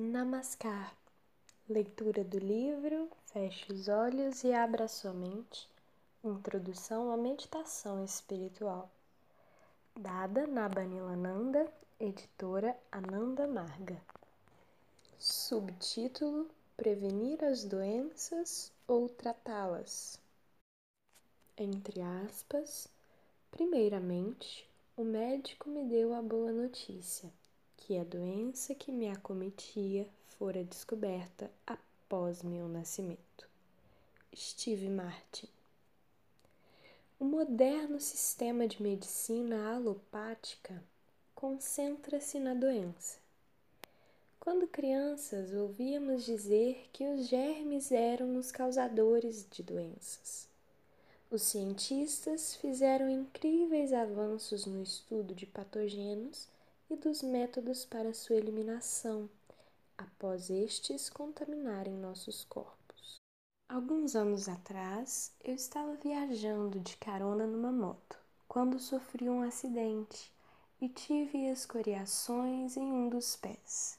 Namaskar. Leitura do livro Feche os olhos e abra sua mente. Introdução à meditação espiritual. Dada na Banilananda, editora Ananda Marga. Subtítulo: Prevenir as doenças ou tratá-las. Entre aspas, primeiramente, o médico me deu a boa notícia que a doença que me acometia fora descoberta após meu nascimento. Steve Martin. O moderno sistema de medicina alopática concentra-se na doença. Quando crianças, ouvíamos dizer que os germes eram os causadores de doenças. Os cientistas fizeram incríveis avanços no estudo de patógenos e dos métodos para sua eliminação, após estes contaminarem nossos corpos. Alguns anos atrás, eu estava viajando de carona numa moto, quando sofri um acidente e tive escoriações em um dos pés.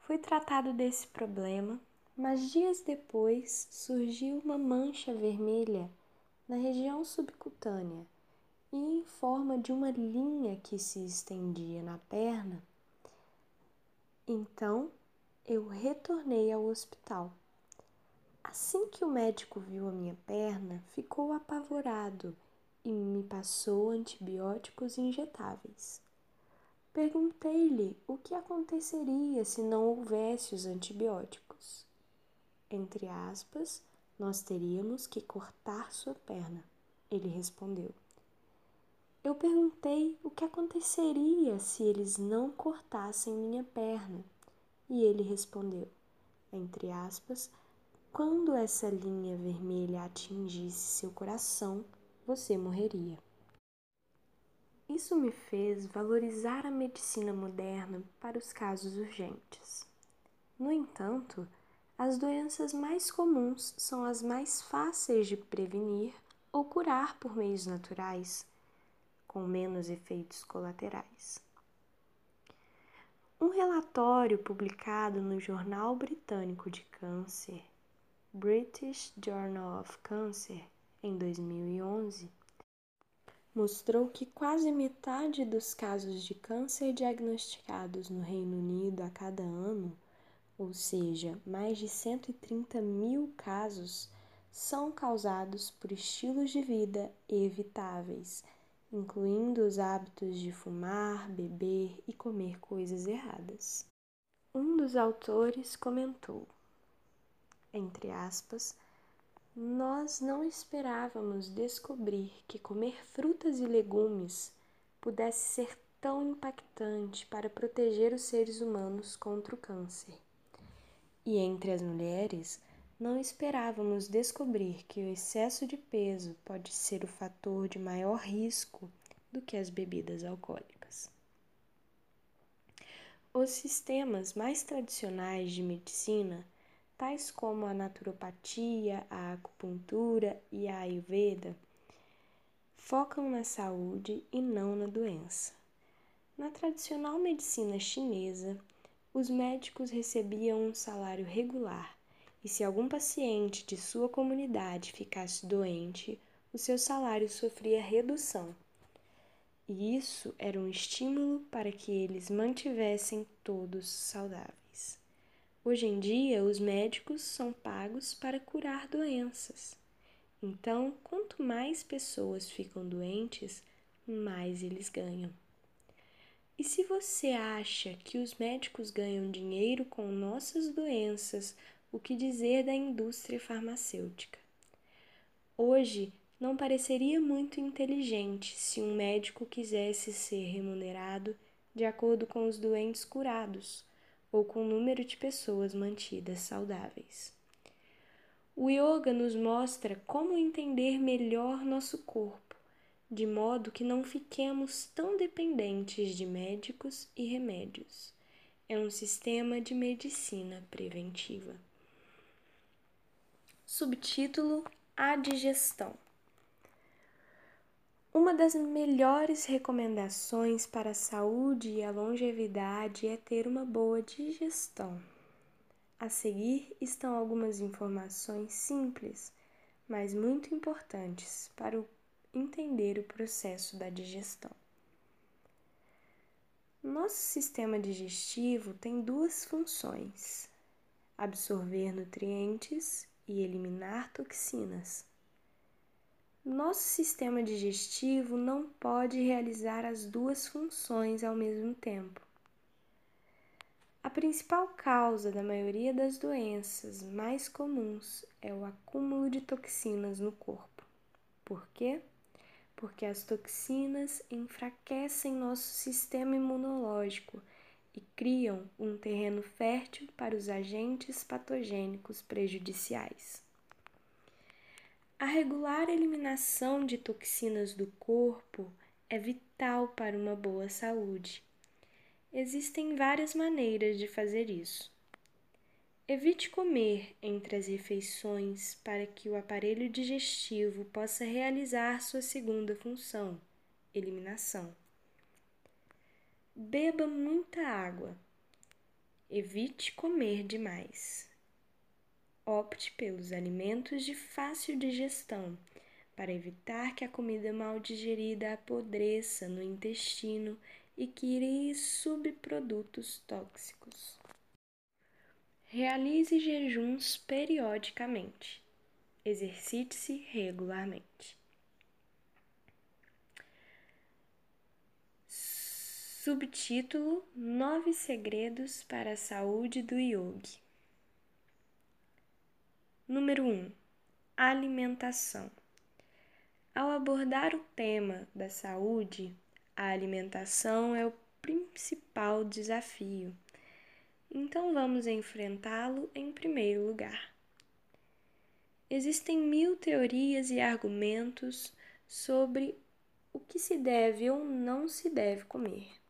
Fui tratado desse problema, mas dias depois surgiu uma mancha vermelha na região subcutânea e em forma de uma linha que se estendia na perna. Então eu retornei ao hospital. Assim que o médico viu a minha perna, ficou apavorado e me passou antibióticos injetáveis. Perguntei-lhe o que aconteceria se não houvesse os antibióticos. Entre aspas, nós teríamos que cortar sua perna, ele respondeu. Eu perguntei o que aconteceria se eles não cortassem minha perna, e ele respondeu, entre aspas, quando essa linha vermelha atingisse seu coração, você morreria. Isso me fez valorizar a medicina moderna para os casos urgentes. No entanto, as doenças mais comuns são as mais fáceis de prevenir ou curar por meios naturais com menos efeitos colaterais. Um relatório publicado no Jornal Britânico de Câncer, British Journal of Cancer, em 2011, mostrou que quase metade dos casos de câncer diagnosticados no Reino Unido a cada ano, ou seja, mais de 130 mil casos, são causados por estilos de vida evitáveis incluindo os hábitos de fumar, beber e comer coisas erradas. Um dos autores comentou, entre aspas, nós não esperávamos descobrir que comer frutas e legumes pudesse ser tão impactante para proteger os seres humanos contra o câncer. E entre as mulheres, não esperávamos descobrir que o excesso de peso pode ser o fator de maior risco do que as bebidas alcoólicas. Os sistemas mais tradicionais de medicina, tais como a naturopatia, a acupuntura e a ayurveda, focam na saúde e não na doença. Na tradicional medicina chinesa, os médicos recebiam um salário regular e se algum paciente de sua comunidade ficasse doente, o seu salário sofria redução. E isso era um estímulo para que eles mantivessem todos saudáveis. Hoje em dia, os médicos são pagos para curar doenças. Então, quanto mais pessoas ficam doentes, mais eles ganham. E se você acha que os médicos ganham dinheiro com nossas doenças o que dizer da indústria farmacêutica. Hoje, não pareceria muito inteligente se um médico quisesse ser remunerado de acordo com os doentes curados ou com o número de pessoas mantidas saudáveis. O yoga nos mostra como entender melhor nosso corpo, de modo que não fiquemos tão dependentes de médicos e remédios. É um sistema de medicina preventiva. Subtítulo: A digestão. Uma das melhores recomendações para a saúde e a longevidade é ter uma boa digestão. A seguir estão algumas informações simples, mas muito importantes para entender o processo da digestão. Nosso sistema digestivo tem duas funções: absorver nutrientes e eliminar toxinas. Nosso sistema digestivo não pode realizar as duas funções ao mesmo tempo. A principal causa da maioria das doenças mais comuns é o acúmulo de toxinas no corpo. Por quê? Porque as toxinas enfraquecem nosso sistema imunológico e criam um terreno fértil para os agentes patogênicos prejudiciais. A regular eliminação de toxinas do corpo é vital para uma boa saúde. Existem várias maneiras de fazer isso. Evite comer entre as refeições para que o aparelho digestivo possa realizar sua segunda função, eliminação. Beba muita água. Evite comer demais. Opte pelos alimentos de fácil digestão, para evitar que a comida mal digerida apodreça no intestino e crie subprodutos tóxicos. Realize jejuns periodicamente. Exercite-se regularmente. Subtítulo: Nove Segredos para a Saúde do Yogi. Número 1. Alimentação. Ao abordar o tema da saúde, a alimentação é o principal desafio. Então vamos enfrentá-lo em primeiro lugar. Existem mil teorias e argumentos sobre o que se deve ou não se deve comer.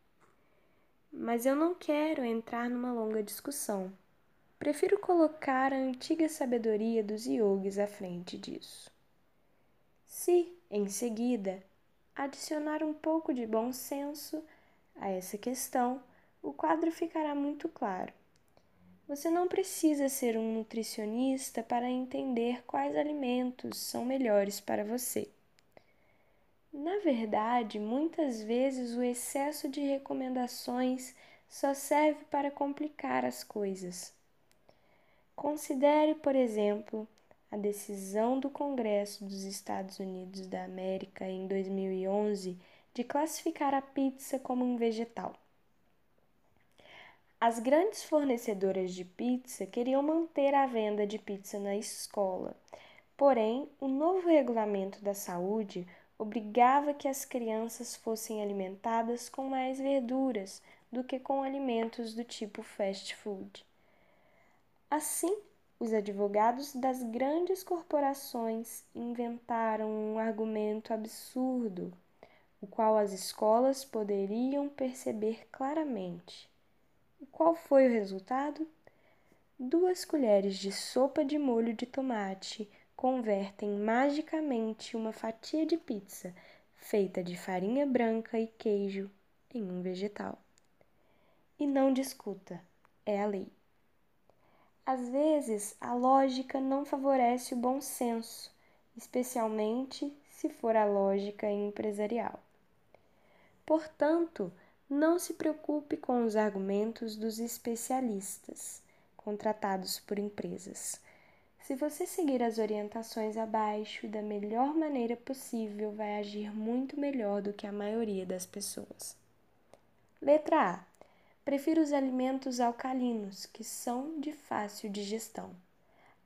Mas eu não quero entrar numa longa discussão Prefiro colocar a antiga sabedoria dos yogis à frente disso. Se, em seguida, adicionar um pouco de bom senso a essa questão, o quadro ficará muito claro. Você não precisa ser um nutricionista para entender quais alimentos são melhores para você. Na verdade, muitas vezes o excesso de recomendações só serve para complicar as coisas. Considere, por exemplo, a decisão do Congresso dos Estados Unidos da América em 2011 de classificar a pizza como um vegetal. As grandes fornecedoras de pizza queriam manter a venda de pizza na escola, porém, o novo regulamento da saúde obrigava que as crianças fossem alimentadas com mais verduras do que com alimentos do tipo fast food. Assim, os advogados das grandes corporações inventaram um argumento absurdo, o qual as escolas poderiam perceber claramente. E qual foi o resultado? Duas colheres de sopa de molho de tomate convertem magicamente uma fatia de pizza feita de farinha branca e queijo em um vegetal. E não discuta, é a lei. Às vezes, a lógica não favorece o bom senso, especialmente se for a lógica empresarial. Portanto, não se preocupe com os argumentos dos especialistas contratados por empresas. Se você seguir as orientações abaixo da melhor maneira possível, vai agir muito melhor do que a maioria das pessoas. Letra A Prefiro os alimentos alcalinos, que são de fácil digestão.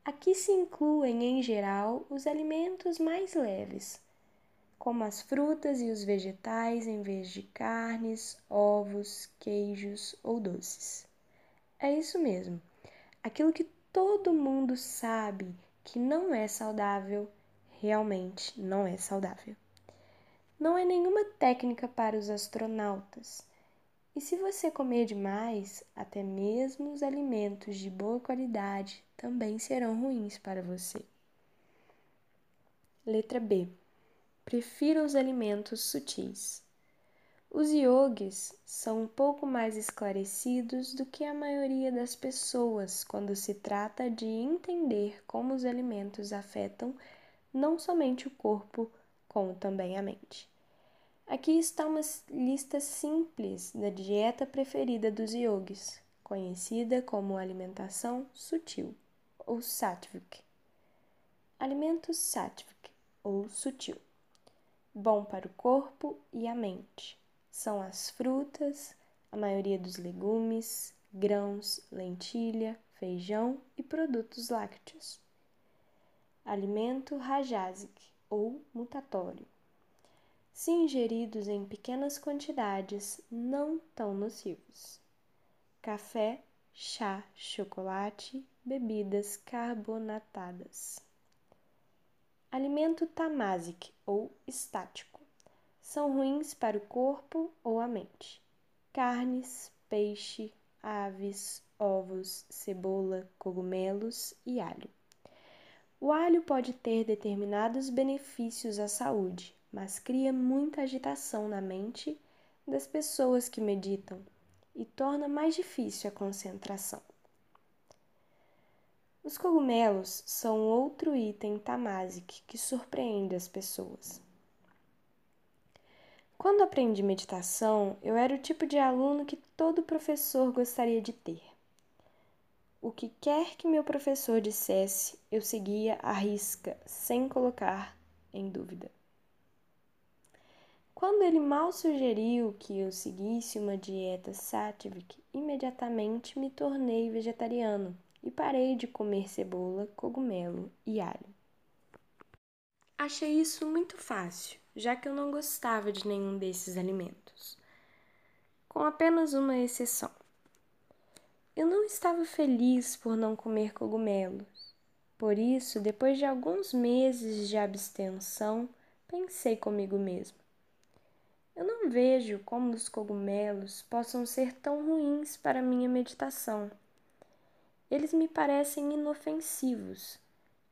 Aqui se incluem, em geral, os alimentos mais leves, como as frutas e os vegetais em vez de carnes, ovos, queijos ou doces. É isso mesmo. Aquilo que todo mundo sabe que não é saudável, realmente não é saudável. Não é nenhuma técnica para os astronautas e se você comer demais, até mesmo os alimentos de boa qualidade também serão ruins para você. Letra B. prefiro os alimentos sutis. Os yogis são um pouco mais esclarecidos do que a maioria das pessoas quando se trata de entender como os alimentos afetam não somente o corpo, como também a mente. Aqui está uma lista simples da dieta preferida dos yogis, conhecida como alimentação sutil ou sattvic. Alimentos sattvic ou sutil. Bom para o corpo e a mente são as frutas, a maioria dos legumes, grãos, lentilha, feijão e produtos lácteos. Alimento rajasic ou mutatório. Se ingeridos em pequenas quantidades, não tão nocivos. Café, chá, chocolate, bebidas carbonatadas. Alimento tamasic ou estático são ruins para o corpo ou a mente. Carnes, peixe, aves, ovos, cebola, cogumelos e alho. O alho pode ter determinados benefícios à saúde, mas cria muita agitação na mente das pessoas que meditam e torna mais difícil a concentração. Os cogumelos são outro item tamasic que surpreende as pessoas. Quando aprendi meditação, eu era o tipo de aluno que todo professor gostaria de ter. O que quer que meu professor dissesse, eu seguia à risca, sem colocar em dúvida. Quando ele mal sugeriu que eu seguisse uma dieta sattvic, imediatamente me tornei vegetariano e parei de comer cebola, cogumelo e alho. Achei isso muito fácil já que eu não gostava de nenhum desses alimentos, com apenas uma exceção. Eu não estava feliz por não comer cogumelos. Por isso, depois de alguns meses de abstenção, pensei comigo mesma. Eu não vejo como os cogumelos possam ser tão ruins para minha meditação. Eles me parecem inofensivos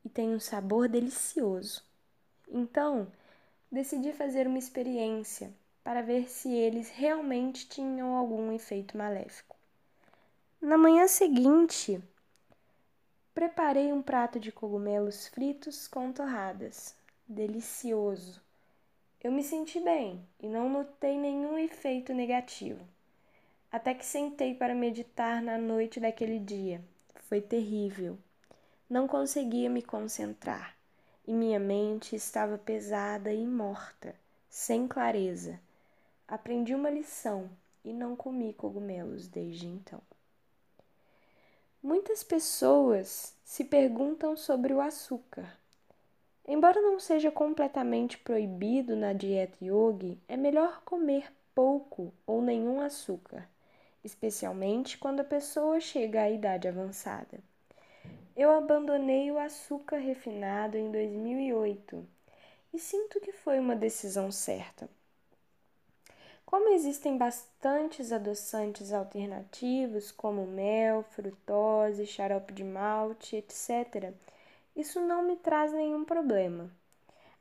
e têm um sabor delicioso. Então, decidi fazer uma experiência para ver se eles realmente tinham algum efeito maléfico. Na manhã seguinte, preparei um prato de cogumelos fritos com torradas. Delicioso! Eu me senti bem e não notei nenhum efeito negativo. Até que sentei para meditar na noite daquele dia. Foi terrível. Não conseguia me concentrar e minha mente estava pesada e morta, sem clareza. Aprendi uma lição e não comi cogumelos desde então. Muitas pessoas se perguntam sobre o açúcar. Embora não seja completamente proibido na dieta yogi, é melhor comer pouco ou nenhum açúcar, especialmente quando a pessoa chega à idade avançada. Eu abandonei o açúcar refinado em 2008 e sinto que foi uma decisão certa. Como existem bastantes adoçantes alternativos, como mel, frutose, xarope de malte, etc., isso não me traz nenhum problema.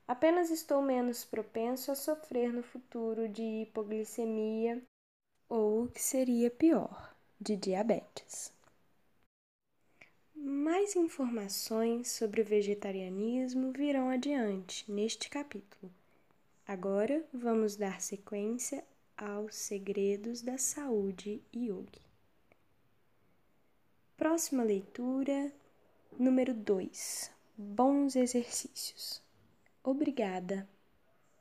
Apenas estou menos propenso a sofrer no futuro de hipoglicemia ou, o que seria pior, de diabetes. Mais informações sobre o vegetarianismo virão adiante neste capítulo. Agora vamos dar sequência aos segredos da saúde yogi. Próxima leitura, número 2. Bons exercícios. Obrigada